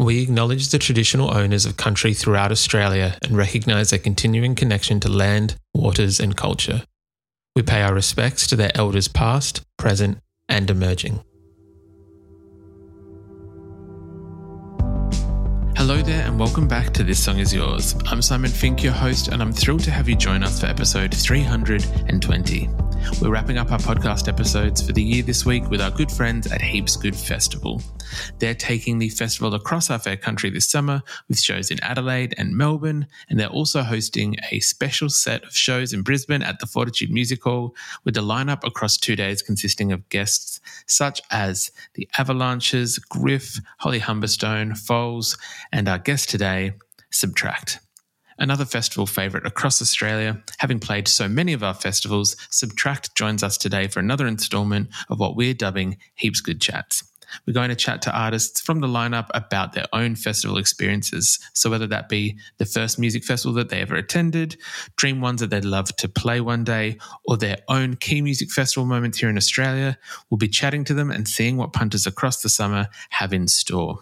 We acknowledge the traditional owners of country throughout Australia and recognise their continuing connection to land, waters, and culture. We pay our respects to their elders past, present, and emerging. Hello there, and welcome back to This Song Is Yours. I'm Simon Fink, your host, and I'm thrilled to have you join us for episode 320. We're wrapping up our podcast episodes for the year this week with our good friends at Heaps Good Festival. They're taking the festival across our fair country this summer with shows in Adelaide and Melbourne, and they're also hosting a special set of shows in Brisbane at the Fortitude Music Hall with a lineup across two days consisting of guests such as the Avalanches, Griff, Holly Humberstone, Foals, and our guest today, SBTRKT another festival favourite across Australia. Having played so many of our festivals, SBTRKT joins us today for another instalment of what we're dubbing Heaps Good Chats. We're going to chat to artists from the lineup about their own festival experiences. So, whether that be the first music festival that they ever attended, dream ones that they'd love to play one day, or their own key music festival moments here in Australia, we'll be chatting to them and seeing what punters across the summer have in store.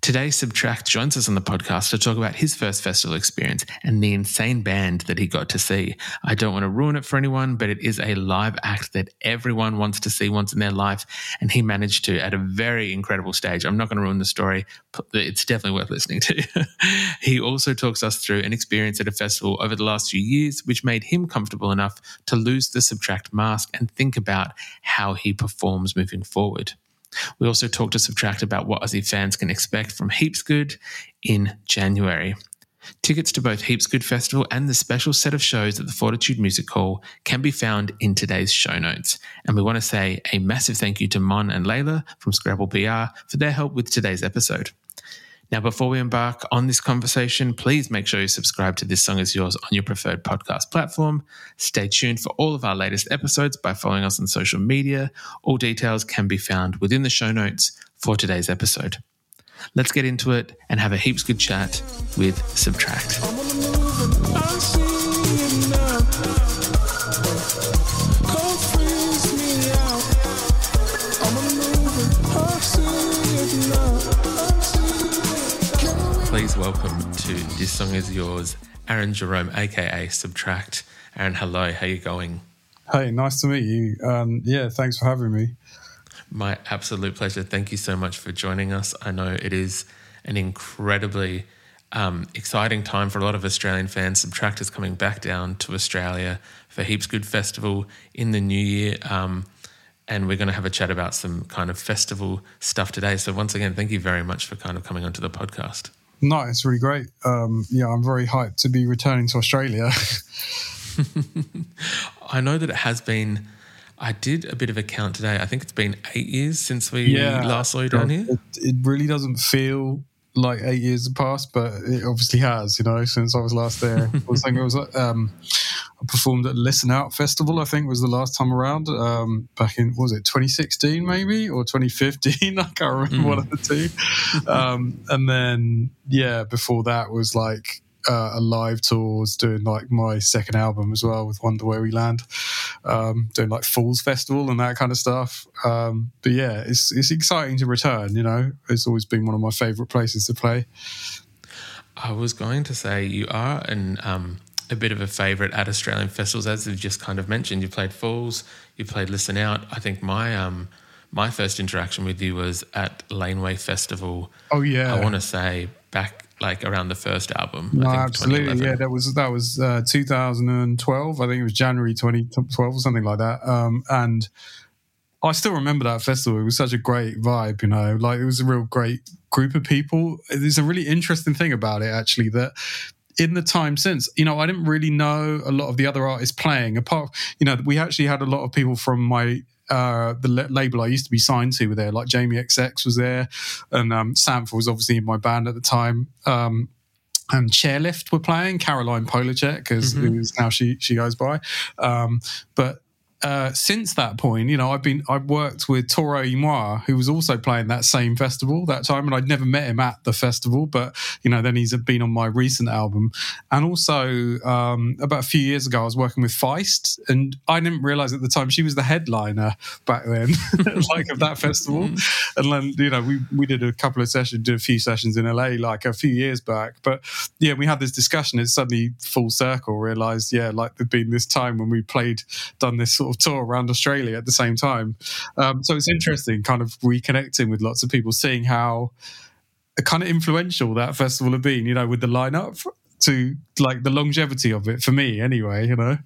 Today, SBTRKT joins us on the podcast to talk about his first festival experience and the insane band that he got to see. I don't want to ruin it for anyone, but it is a live act that everyone wants to see once in their life, and he managed to at a very incredible stage. I'm not going to ruin the story, it's definitely worth listening to. he also talks us through an experience at a festival over the last few years, which made him comfortable enough to lose the SBTRKT mask and think about how he performs moving forward. We also talked to SBTRKT about what Aussie fans can expect from Heaps Good in January. Tickets to both Heaps Good Festival and the special set of shows at the Fortitude Music Hall can be found in today's show notes. And we want to say a massive thank you to Mon and Layla from Scrabble PR for their help with today's episode. Now, before we embark on this conversation, please make sure you subscribe to This Song Is Yours on your preferred podcast platform. Stay tuned for all of our latest episodes by following us on social media. All details can be found within the show notes for today's episode. Let's get into it and have a heaps good chat with SBTRKT. Welcome to This Song Is Yours, Aaron Jerome, aka SBTRKT. Aaron, hello, how you going? Hey, nice to meet you. Um, yeah, thanks for having me. My absolute pleasure. Thank you so much for joining us. I know it is an incredibly um, exciting time for a lot of Australian fans. SBTRKT is coming back down to Australia for Heaps Good Festival in the new year. Um, and we're going to have a chat about some kind of festival stuff today. So, once again, thank you very much for kind of coming onto the podcast. No, it's really great. Um, yeah, I'm very hyped to be returning to Australia. I know that it has been. I did a bit of a count today. I think it's been eight years since we yeah, last saw you down here. It, it, really doesn't feel like eight years have passed, but it obviously has. You know, since I was last there. I was thinking it was. Um, I performed at Listen Out Festival. I think was the last time around. Um, back in was it 2016 maybe or 2015? I can't remember mm. one of the two. Um, and then yeah, before that was like uh, a live tour, was doing like my second album as well with Wonder Where We Land, um, doing like Falls Festival and that kind of stuff. Um, but yeah, it's it's exciting to return. You know, it's always been one of my favorite places to play. I was going to say you are an um, a bit of a favourite at Australian festivals, as you've just kind of mentioned. You played Falls, you played Listen Out. I think my um, my first interaction with you was at Laneway Festival. Oh yeah, I want to say back like around the first album. No, absolutely, yeah. That was that was uh, 2012. I think it was January 2012 or something like that. Um, and I still remember that festival. It was such a great vibe, you know. Like it was a real great group of people. There's a really interesting thing about it, actually, that in the time since, you know, I didn't really know a lot of the other artists playing. Apart, you know, we actually had a lot of people from my uh, the label I used to be signed to were there. Like Jamie XX was there, and um, Sampha was obviously in my band at the time. Um, and Chairlift were playing Caroline Polachek, as mm-hmm. now she she goes by. Um, but uh, since that point, you know, I've been I've worked with Toro y Moi, who was also playing that same festival that time, and I'd never met him at the festival, but you know, then he's been on my recent album, and also um, about a few years ago, I was working with Feist, and I didn't realize at the time she was the headliner back then, like of that festival, and then you know, we we did a couple of sessions, did a few sessions in LA like a few years back, but yeah, we had this discussion. It's suddenly full circle. Realized, yeah, like there'd been this time when we played, done this sort of tour around Australia at the same time. Um, so it's interesting, kind of reconnecting with lots of people, seeing how kind of influential that festival had been. You know, with the lineup to like the longevity of it for me, anyway. You know, um,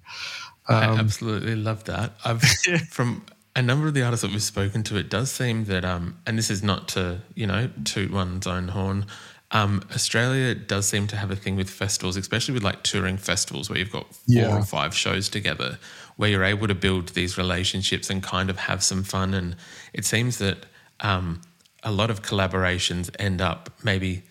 I absolutely love that. I've from a number of the artists that we've spoken to, it does seem that, um, and this is not to you know toot one's own horn, um, Australia does seem to have a thing with festivals, especially with like touring festivals where you've got four yeah. or five shows together, where you're able to build these relationships and kind of have some fun. And it seems that um, a lot of collaborations end up maybe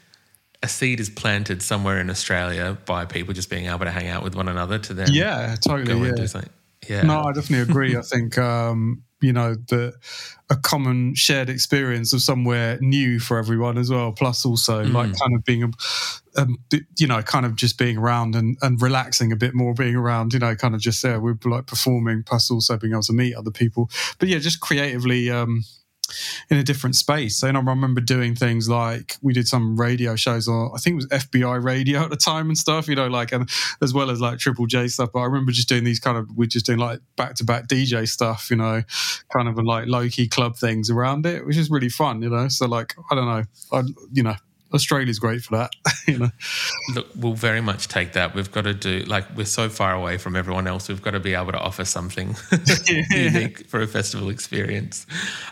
a seed is planted somewhere in Australia by people just being able to hang out with one another to then yeah totally yeah. yeah no I definitely agree I think um, you know the a common shared experience of somewhere new for everyone as well plus also mm. like kind of being a, you know kind of just being around and, and relaxing a bit more being around you know kind of just there we're like performing plus also being able to meet other people but yeah just creatively um in a different space. And I remember doing things like we did some radio shows on, I think it was FBI radio at the time and stuff, you know, like, and as well as like Triple J stuff. But I remember just doing these kind of, we're just doing like back to back DJ stuff, you know, kind of like low key club things around it, which is really fun, you know. So, like, I don't know, I, you know, Australia's great for that. you know, look, we'll very much take that. We've got to do like we're so far away from everyone else. We've got to be able to offer something unique for a festival experience.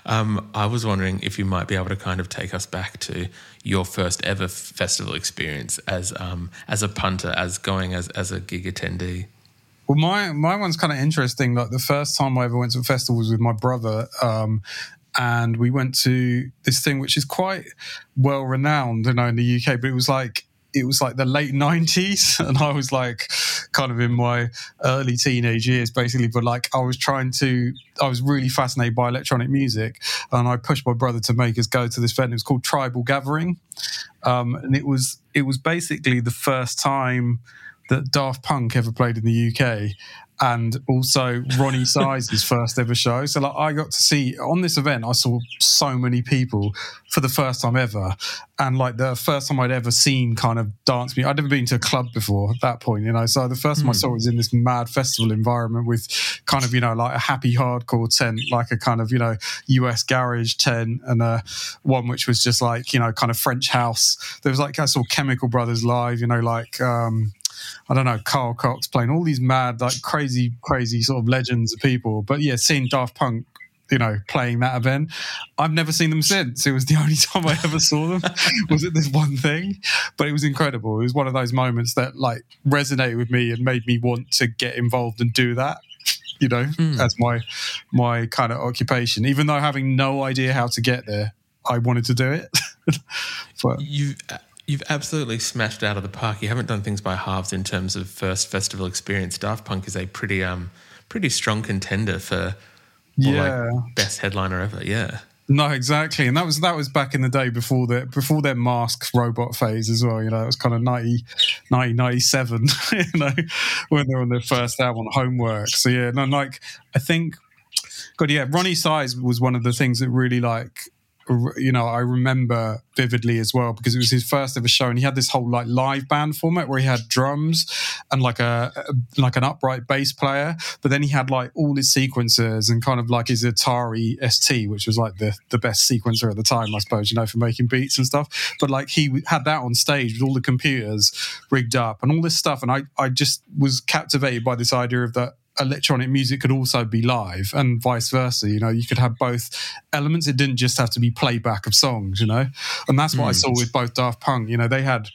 Um, I was wondering if you might be able to kind of take us back to your first ever festival experience as um, as a punter, as going as as a gig attendee. Well, my my one's kind of interesting. Like the first time I ever went to a festival was with my brother, um, and we went to this thing which is quite well renowned, you know, in the UK. But it was like it was like the late 90s and i was like kind of in my early teenage years basically but like i was trying to i was really fascinated by electronic music. And i pushed my brother to make us go to this event it was called tribal gathering. Um, and it was it was basically the first time that daft punk ever played in the uk and also Roni Size's first ever show. So like I got to see on this event, I saw so many people for the first time ever, and like the first time I'd ever seen kind of dance music. I'd never been to a club before at that point, you know. So the first time I hmm. saw it was in this mad festival environment with kind of you know like a happy hardcore tent, like a kind of you know US garage tent, and a one which was just like you know kind of French house. There was like I saw Chemical Brothers live, you know, like. um I don't know, Carl Cox playing all these mad, like crazy, crazy sort of legends of people. But yeah, seeing Daft Punk you know, playing that event. I've never seen them since. It was the only time I ever saw them. was it this one thing? But it was incredible. It was one of those moments that like resonated with me and made me want to get involved and do that. You know, mm. as my my kind of occupation. Even though having no idea how to get there, I wanted to do it. but you You've absolutely smashed out of the park. You haven't done things by halves in terms of first festival experience. Daft Punk is a pretty um pretty strong contender for yeah like best headliner ever. Yeah. No, exactly, and that was that was back in the day before the before their mask robot phase as well. You know, it was kind of 90, 1997, you know, when they were on their first album, on Homework. So yeah, no, like I think, God, yeah, Roni Size was one of the things that really like you know, I remember vividly as well because it was his first ever show, and he had this whole like live band format where he had drums and like a, like an upright bass player, but then he had like all his sequencers and kind of like his Atari ST, which was like the the best sequencer at the time, I suppose, you know, for making beats and stuff. But like he had that on stage with all the computers rigged up and all this stuff, and I I just was captivated by this idea of that electronic music could also be live and vice versa. You know, you could have both elements. It didn't just have to be playback of songs, you know? And that's what mm. I hmm. saw with both Daft Punk. You know, they had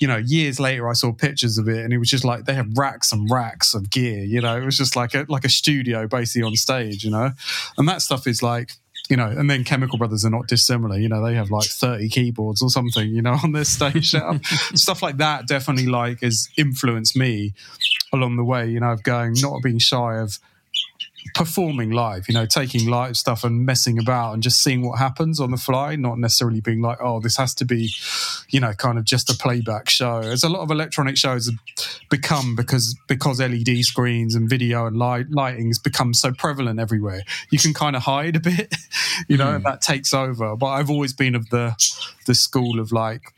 you know, years later, I saw pictures of it, and it was just like they had racks and racks of gear. You know, it was just like a like a studio basically on stage. You know, and that stuff is like you know, and then Chemical Brothers are not dissimilar. You know, they have like 30 keyboards or something, you know, on their stage setup. Stuff like that definitely like has influenced me along the way, you know, of going, not being shy of performing live, you know, taking live stuff and messing about and just seeing what happens on the fly, not necessarily being like, oh, this has to be, you know, kind of just a playback show. As a lot of electronic shows have become because because LED screens and video and light lightings become so prevalent everywhere. You can kind of hide a bit, you know, mm. and that takes over. But I've always been of the the school of like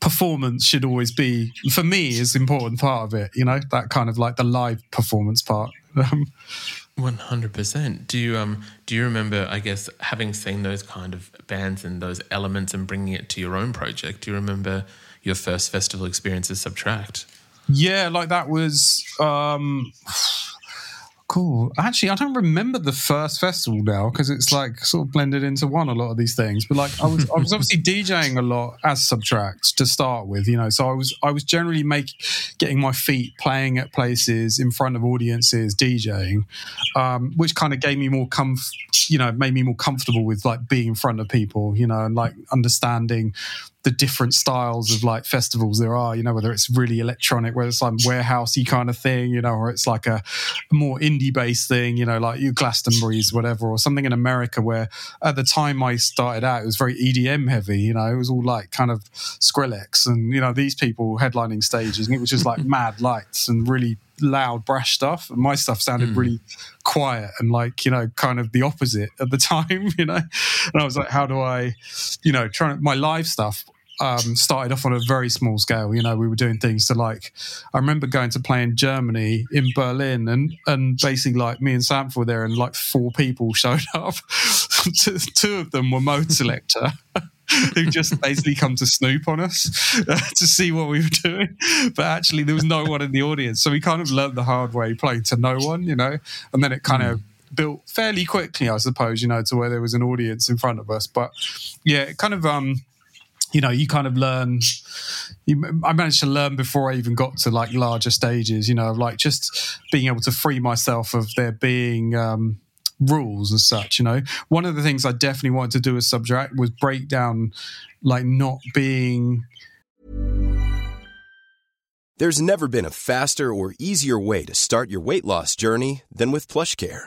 performance should always be for me is important part of it you know that kind of like the live performance part one hundred percent. Do you um do you remember? I guess having seen those kind of bands and those elements and bringing it to your own project. Do you remember your first festival experience as SBTRKT? Yeah, like that was um Cool. Actually, I don't remember the first festival now because it's like sort of blended into one. A lot of these things, but like I was, I was obviously DJing a lot as SBTRKT to start with, you know. So I was, I was generally making, getting my feet playing at places in front of audiences, DJing, um, which kind of gave me more comf, you know, made me more comfortable with like being in front of people, you know, and like understanding the different styles of like festivals there are, you know, whether it's really electronic, whether it's like warehousey kind of thing, you know, or it's like a, more indie based thing, you know, like you Glastonbury's, whatever, or something in America where at the time I started out, it was very EDM heavy, you know, it was all like kind of Skrillex and, you know, these people headlining stages and it was just like mad lights and really loud brash stuff and my stuff sounded mm. really quiet and like you know kind of the opposite at the time you know and i was like how do i you know trying my live stuff um, started off on a very small scale. You know, we were doing things to like. I remember going to play in Germany, in Berlin, and and basically like me and Sam were there, and like four people showed up. Two of them were Modeselektor. who just basically come to snoop on us uh, to see what we were doing. But actually, there was no one in the audience. So we kind of learned the hard way playing to no one, you know, and then it kind mm. of built fairly quickly, I suppose, you know, to where there was an audience in front of us. But yeah, it kind of, um, you know, you kind of learn. You, I managed to learn before I even got to like larger stages. You know, like just being able to free myself of there being um, rules as such. You know, one of the things I definitely wanted to do as SBTRKT was break down like not being. There's never been a faster or easier way to start your weight loss journey than with PlushCare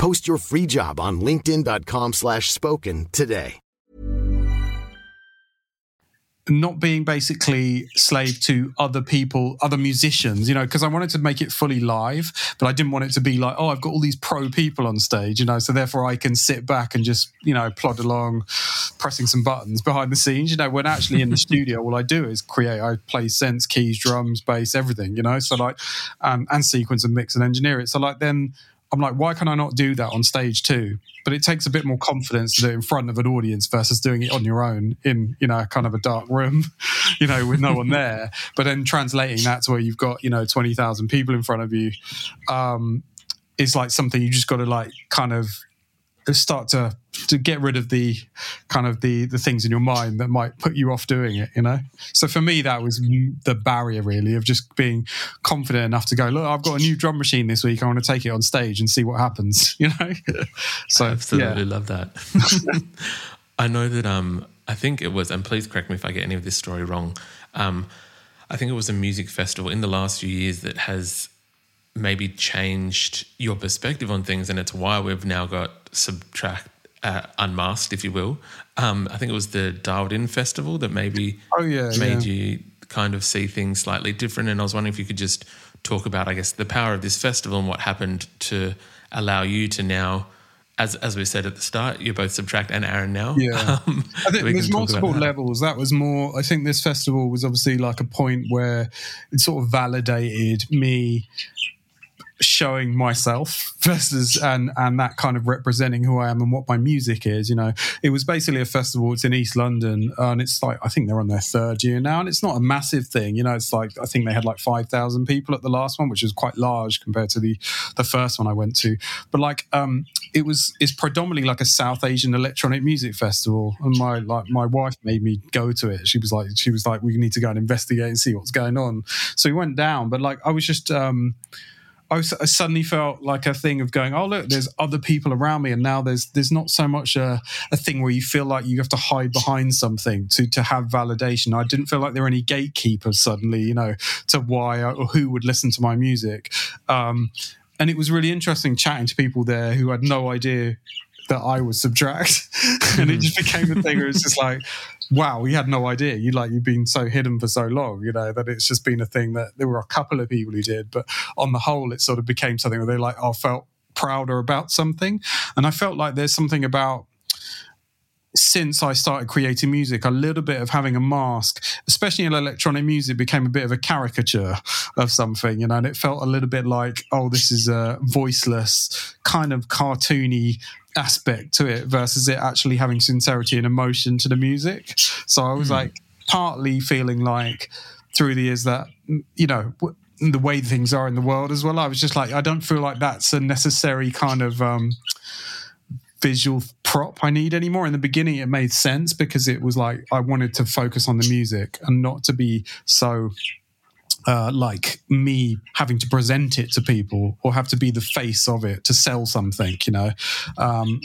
Post your free job on linkedin.com slash spoken today. Not being basically slave to other people, other musicians, you know, because I wanted to make it fully live, but I didn't want it to be like, oh, I've got all these pro people on stage, you know, so therefore I can sit back and just, you know, plod along, pressing some buttons behind the scenes, you know, when actually in the studio, all I do is create, I play synths, keys, drums, bass, everything, you know, so like, um, and sequence and mix and engineer it. So like then I'm like, why can I not do that on stage too? But it takes a bit more confidence to do it in front of an audience versus doing it on your own in, you know, kind of a dark room, you know, with no one there. But then translating that to where you've got, you know, 20,000 people in front of you um, is like something you just got to like kind of start to to get rid of the kind of the the things in your mind that might put you off doing it you know? So for me that was the barrier really of just being confident enough to go look i've got a new drum machine this week. I want to take it on stage and see what happens you know? So i absolutely yeah. love that. I know that um i think it was and please correct me if i get any of this story wrong um i think it was a music festival in the last few years that has maybe changed your perspective on things and it's why we've now got SBTRKT uh, unmasked, if you will. Um, I think it was the Dialed In Festival that maybe oh, yeah, made yeah. you kind of see things slightly different. And I was wondering if you could just talk about, I guess, the power of this festival and what happened to allow you to now. As, as we said at the start, you're both SBTRKT and Aaron now. Yeah, Um, I think there's can talk about multiple that. levels. That was more. I think this festival was obviously like a point where it sort of validated me showing myself versus and and that kind of representing who I am and what my music is. You know, it was basically a festival. It's in East London, and it's like I think they're on their third year now, and it's not a massive thing. You know, it's like I think they had like five thousand people at the last one, which is quite large compared to the the first one I went to. But like, um, it was it's predominantly like a South Asian electronic music festival, and my like my wife made me go to it. She was like, she was like, we need to go and investigate and see what's going on. So we went down, but like I was just. um I, I suddenly felt like a thing of going, oh look, there's other people around me, and now there's there's not so much a, a thing where you feel like you have to hide behind something to to have validation. I didn't feel like there were any gatekeepers suddenly, you know, to why or who would listen to my music. Um, and it was really interesting chatting to people there who had no idea that I would SBTRKT, and it just became a thing where it's just like, wow, we had no idea. You like you've been so hidden for so long, you know, that it's just been a thing that there were a couple of people who did, but on the whole, it sort of became something where they like, oh, felt prouder about something, and I felt like there's something about since I started creating music, a little bit of having a mask, especially in electronic music, became a bit of a caricature of something, you know, and it felt a little bit like, oh, this is a voiceless, kind of cartoony aspect to it versus it actually having sincerity and emotion to the music. So I was like partly feeling like through the years that, you know, w- the way things are in the world as well, I was just like, I don't feel like that's a necessary kind of, um, visual prop I need anymore. In the beginning, it made sense because it was like I wanted to focus on the music and not to be so uh, like me having to present it to people or have to be the face of it to sell something, you know. Um,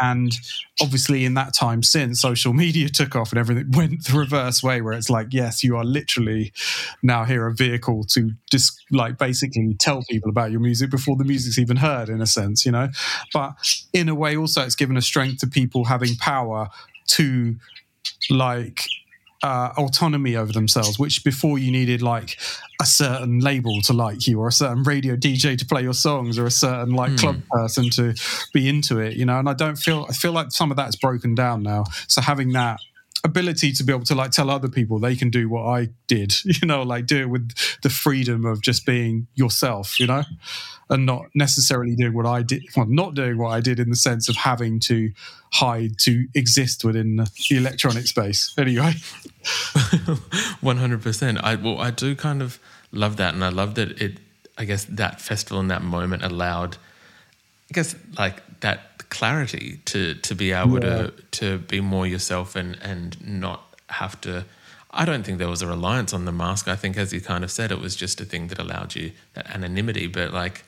and obviously, in that time since social media took off and everything went the reverse way, where it's like, yes, you are literally now here a vehicle to just like basically tell people about your music before the music's even heard, in a sense, you know. But in a way, also, it's given a strength to people having power to like uh, autonomy over themselves, which before you needed like a certain label to like you or a certain radio DJ to play your songs or a certain like club person to be into it, you know. And I don't feel I feel like some of that's broken down now. So having that ability to be able to like tell other people they can do what I did, you know, like do it with the freedom of just being yourself, you know, and not necessarily doing what I did, well, not doing what I did in the sense of having to hide to exist within the electronic space. Anyway, One hundred percent. I well, I do kind of love that, and I love that it. I guess that festival and that moment allowed, I guess, like that clarity to to be able to to be more yourself and and not have to. I don't think there was a reliance on the mask. I think, as you kind of said, it was just a thing that allowed you that anonymity. But like,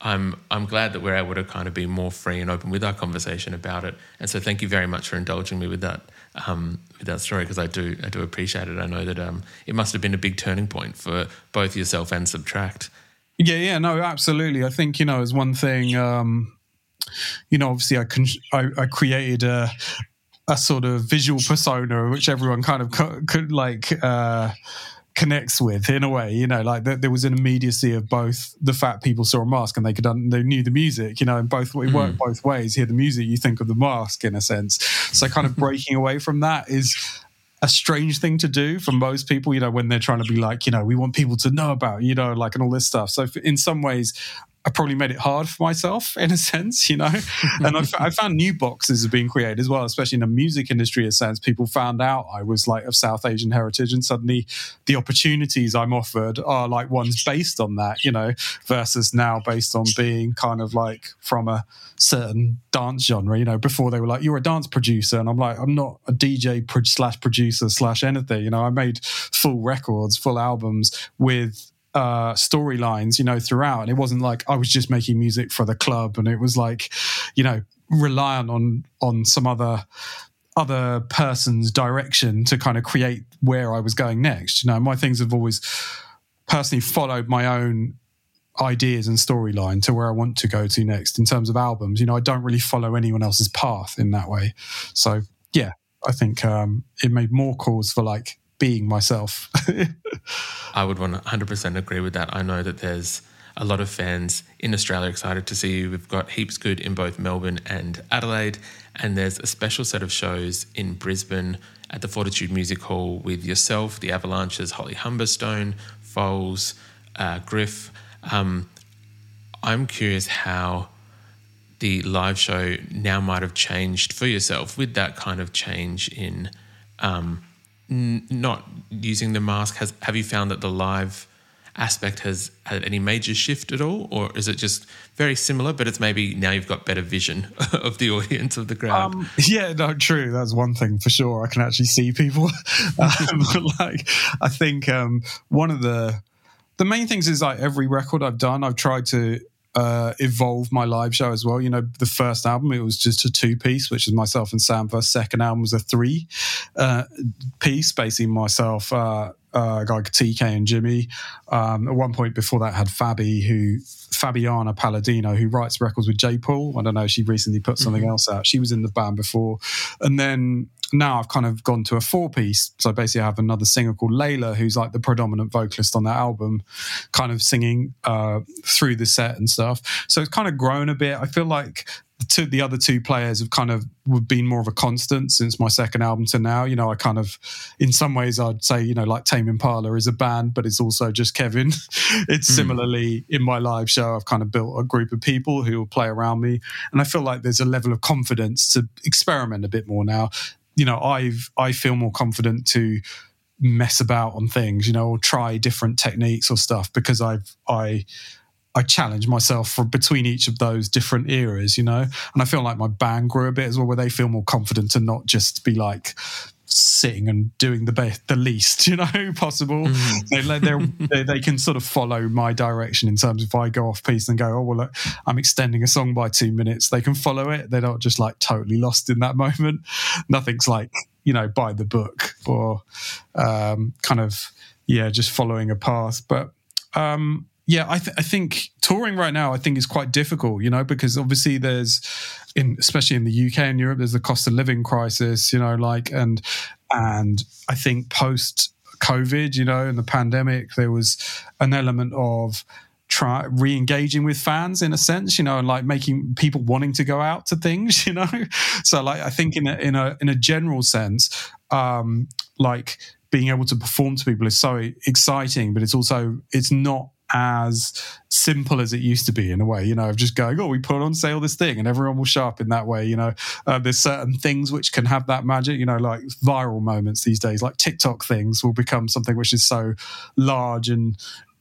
I'm I'm glad that we're able to kind of be more free and open with our conversation about it. And so, thank you very much for indulging me with that um, with that story because I do I do appreciate it. I know that um, it must have been a big turning point for both yourself and SBTRKT. Yeah, yeah, no, absolutely. I think you know, as one thing, um, you know, obviously, I con- I, I created a a sort of visual persona which everyone kind of co- could like uh, connects with in a way. You know, like th- there was an immediacy of both the fact people saw a mask and they could un- they knew the music. You know, and both it worked both ways. Hear the music, you think of the mask in a sense. So, kind of breaking away from that is a strange thing to do for most people, you know, when they're trying to be like, you know, we want people to know about, you know, like, and all this stuff. So, in some ways, I probably made it hard for myself in a sense, you know. and I, found new boxes are being created as well, especially in the music industry. In a sense, people found out I was like of South Asian heritage, and suddenly the opportunities I'm offered are like ones based on that, you know, versus now based on being kind of like from a certain dance genre. You know, before they were like, "You're a dance producer," and I'm like, "I'm not a DJ pro- slash producer slash anything." You know, I made full records, full albums with uh, storylines, you know, throughout. And it wasn't like I was just making music for the club, and it was like, you know, reliant on on some other other person's direction to kind of create where I was going next. You know, my things have always personally followed my own ideas and storyline to where I want to go to next in terms of albums. You know, I don't really follow anyone else's path in that way. So yeah, I think um, it made more cause for like being myself. I would want 100% agree with that. I know that there's a lot of fans in Australia excited to see you. We've got heaps good in both Melbourne and Adelaide, and there's a special set of shows in Brisbane at the Fortitude Music Hall with yourself, the Avalanches, Holly Humberstone, Foals, uh, Griff. Um, I'm curious how the live show now might have changed for yourself with that kind of change in um, n- not using the mask. Has have you found that the live aspect has had any major shift at all, or is it just very similar? But it's maybe now you've got better vision of the audience of the crowd. Um, yeah, no, true. That's one thing for sure. I can actually see people. um, like, I think um, one of the the main things is like every record I've done, I've tried to uh, evolve my live show as well. You know, the first album it was just a two piece, which is myself and Sam. The second album was a three uh, piece, basically myself. Uh, uh, guy TK and Jimmy. Um, at one point before that, had Fabi, who Fabiana Palladino, who writes records with Jai Paul. I don't know. She recently put something mm-hmm. else out. She was in the band before, and then now I've kind of gone to a four piece. So basically, I have another singer called Layla, who's like the predominant vocalist on that album, kind of singing uh, through the set and stuff. So it's kind of grown a bit. I feel like the, two, the other two players have kind of been more of a constant since my second album to now. You know, I kind of, in some ways, I'd say, you know, like Tame Impala is a band, but it's also just Kevin. it's mm. similarly in my live show, I've kind of built a group of people who will play around me. And I feel like there's a level of confidence to experiment a bit more now you know, I've I feel more confident to mess about on things, you know, or try different techniques or stuff because I've I I challenge myself for between each of those different eras, you know, and I feel like my band grew a bit as well, where they feel more confident to not just be like sitting and doing the best, the least, you know, possible. Mm. They, they can sort of follow my direction in terms of if I go off piece and go, oh well, look, I'm extending a song by two minutes. They can follow it. They're not just like totally lost in that moment. Nothing's like you know by the book or um, kind of yeah, just following a path. But um, yeah, I, th- I think touring right now, I think is quite difficult, you know, because obviously there's, in especially in the UK and Europe, there's the cost of living crisis, you know, like and and I think post COVID, you know, and the pandemic, there was an element of try re-engaging with fans in a sense you know and like making people wanting to go out to things you know? So like i think in a in a in a general sense um like being able to perform to people is so exciting but it's also it's not as simple as it used to be in a way, you know, of just going, oh, we put on sale this thing and everyone will show up in that way, you know. Uh, there's certain things which can have that magic, you know, like viral moments these days, like TikTok things will become something which is so large and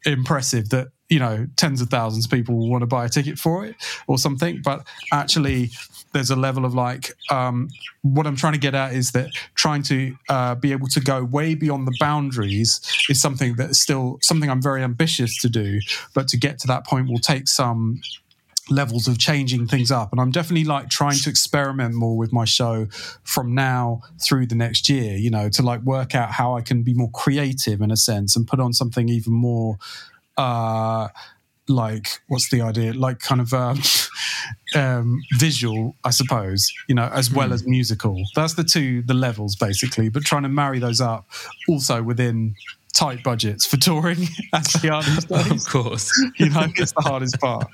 impressive that you know tens of thousands of people will want to buy a ticket for it or something but actually there's a level of like um, what I'm trying to get at is that trying to uh, be able to go way beyond the boundaries is something that's still something I'm very ambitious to do. But to get to that point will take some levels of changing things up and i'm definitely like trying to experiment more with my show from now through the next year you know to like work out how i can be more creative in a sense and put on something even more uh like what's the idea? Like kind of um, um, visual i suppose you know as well mm. as musical. That's the two the levels basically but trying to marry those up also within tight budgets for touring as they are these days. of course. You know it's the hardest part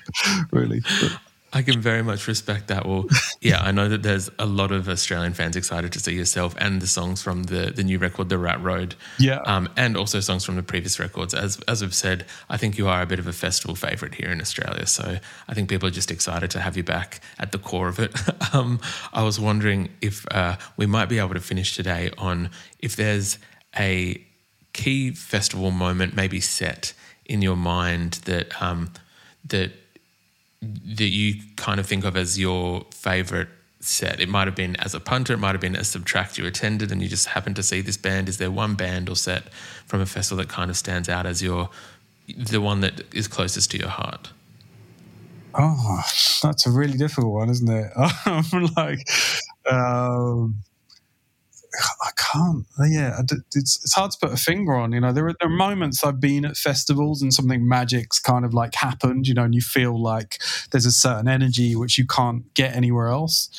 really I can very much respect that. Well, yeah, I know that there's a lot of Australian fans excited to see yourself and the songs from the the new record, The Rat Road. Yeah. Um, and also songs from the previous records. As as we've said, I think you are a bit of a festival favourite here in Australia. So I think people are just excited to have you back at the core of it. um, I was wondering if uh, we might be able to finish today on if there's a key festival moment, maybe set in your mind that um, that that you kind of think of as your favorite set? It might have been as a punter, it might have been a SBTRKT you attended and you just happened to see this band. Is there one band or set from a festival that kind of stands out as your the one that is closest to your heart? Oh, that's a really difficult one, isn't it? I'm like, um, I can't. Yeah, it's it's hard to put a finger on. You know, there are there are moments I've been at festivals and something magic's kind of like happened. You know, and you feel like there's a certain energy which you can't get anywhere else.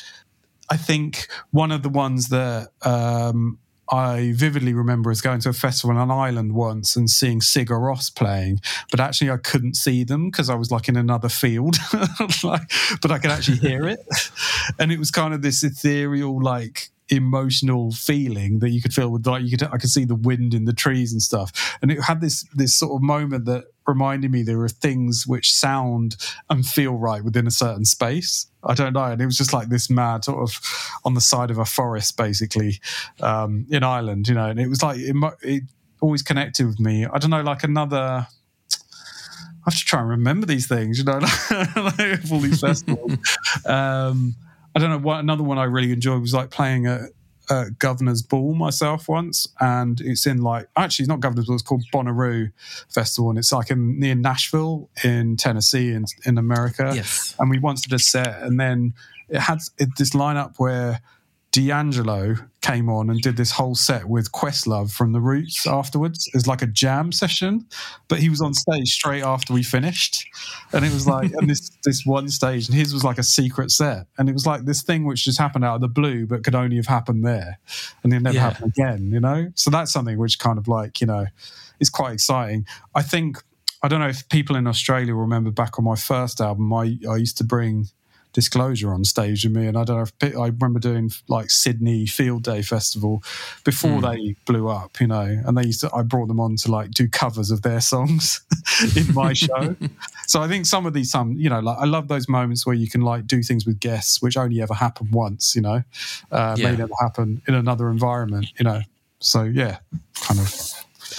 I think one of the ones that um, I vividly remember is going to a festival on an island once and seeing Sigur Rós playing, but actually I couldn't see them because I was like in another field, like, but I could actually hear it, and it was kind of this ethereal, like emotional feeling that you could feel with like you could I could see the wind in the trees and stuff. And it had this this sort of moment that reminded me there are things which sound and feel right within a certain space. I don't know. And it was just like this mad sort of on the side of a forest basically um, in Ireland you know. And it was like it, it always connected with me. I don't know like another I have to try and remember these things, you know, like all these festivals. um, I don't know what another one I really enjoyed was like playing a, a Governor's Ball myself once, and it's in like actually it's not Governor's Ball, it's called Bonnaroo Festival, and it's like in near Nashville in Tennessee in in America. Yes, and we once did a set, and then it had it, this lineup where D'Angelo came on and did this whole set with Questlove from The Roots afterwards as like a jam session, but he was on stage straight after we finished, and it was like and this this one stage, and his was like a secret set, and it was like this thing which just happened out of the blue, but could only have happened there, and it never yeah. happened again, you know. So that's something which kind of like you know is quite exciting. I think I don't know if people in Australia remember back on my first album, I I used to bring disclosure on stage with me. And I don't know if I remember doing like Sydney Field Day Festival before mm. they blew up, you know, and they used to, I brought them on to like do covers of their songs in my show. so I think some of these, some, you know, like I love those moments where you can like do things with guests, which only ever happen once, you know, uh, yeah. may never happen in another environment, you know. So yeah, kind of.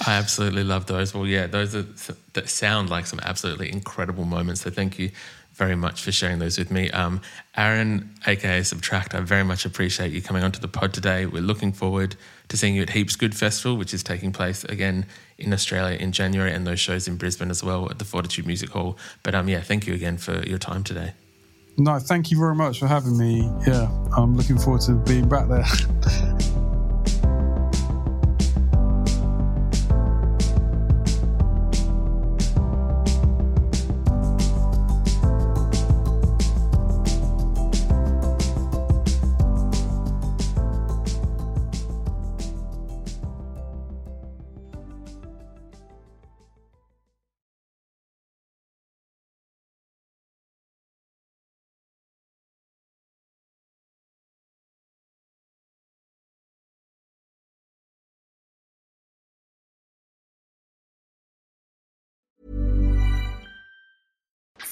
I absolutely love those. Well, yeah, those are that sound like some absolutely incredible moments. So thank you very much for sharing those with me. Um, Aaron, aka SBTRKT, I very much appreciate you coming onto the pod today. We're looking forward to seeing you at Heaps Good Festival, which is taking place again in Australia in January, and those shows in Brisbane as well at the Fortitude Music Hall. But um, yeah, thank you again for your time today. No, thank you very much for having me. Yeah, I'm looking forward to being back there.